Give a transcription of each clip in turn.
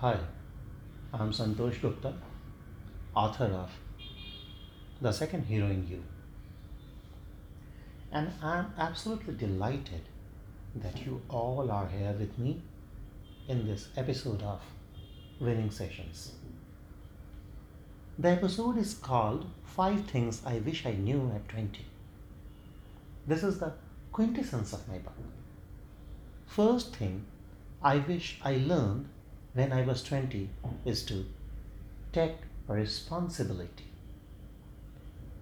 Hi, I'm Santosh Gupta, author of The Second Hero in You. And I'm absolutely delighted that you all are here with me in this episode of Winning Sessions. The episode is called Five Things I Wish I Knew at 20. This is the quintessence of my book. First thing I wish I learned when I was 20 is to take responsibility.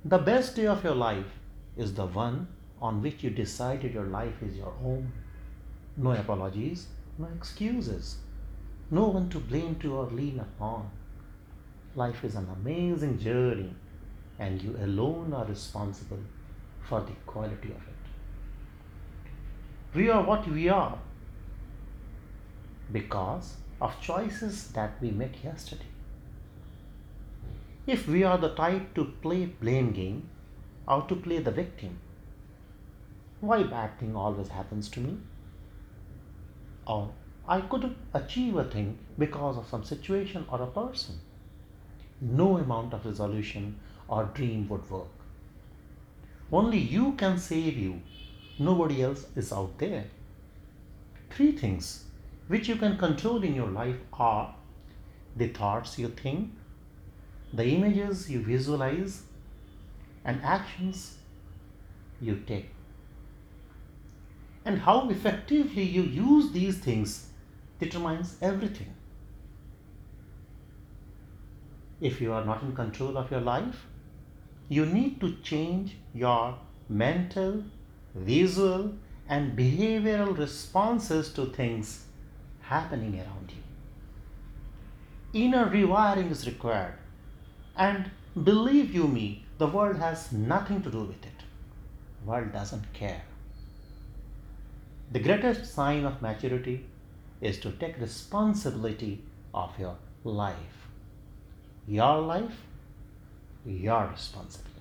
The best day of your life is the one on which you decided your life is your own. No apologies, no excuses, no one to blame to or lean upon. Life is an amazing journey, and you alone are responsible for the quality of it. We are what we are because of choices that we made yesterday. If we are the type to play blame game or to play the victim, why bad thing always happens to me? Or I couldn't achieve a thing because of some situation or a person. No amount of resolution or dream would work. Only you can save you. Nobody else is out there. Three things which you can control in your life are the thoughts you think, the images you visualize, and actions you take. And how effectively you use these things determines everything. If you are not in control of your life, you need to change your mental, visual, and behavioral responses to things happening around you. Inner rewiring is required. And believe you me, the world has nothing to do with it. World doesn't care. The greatest sign of maturity is to take responsibility of your life. Your life, your responsibility.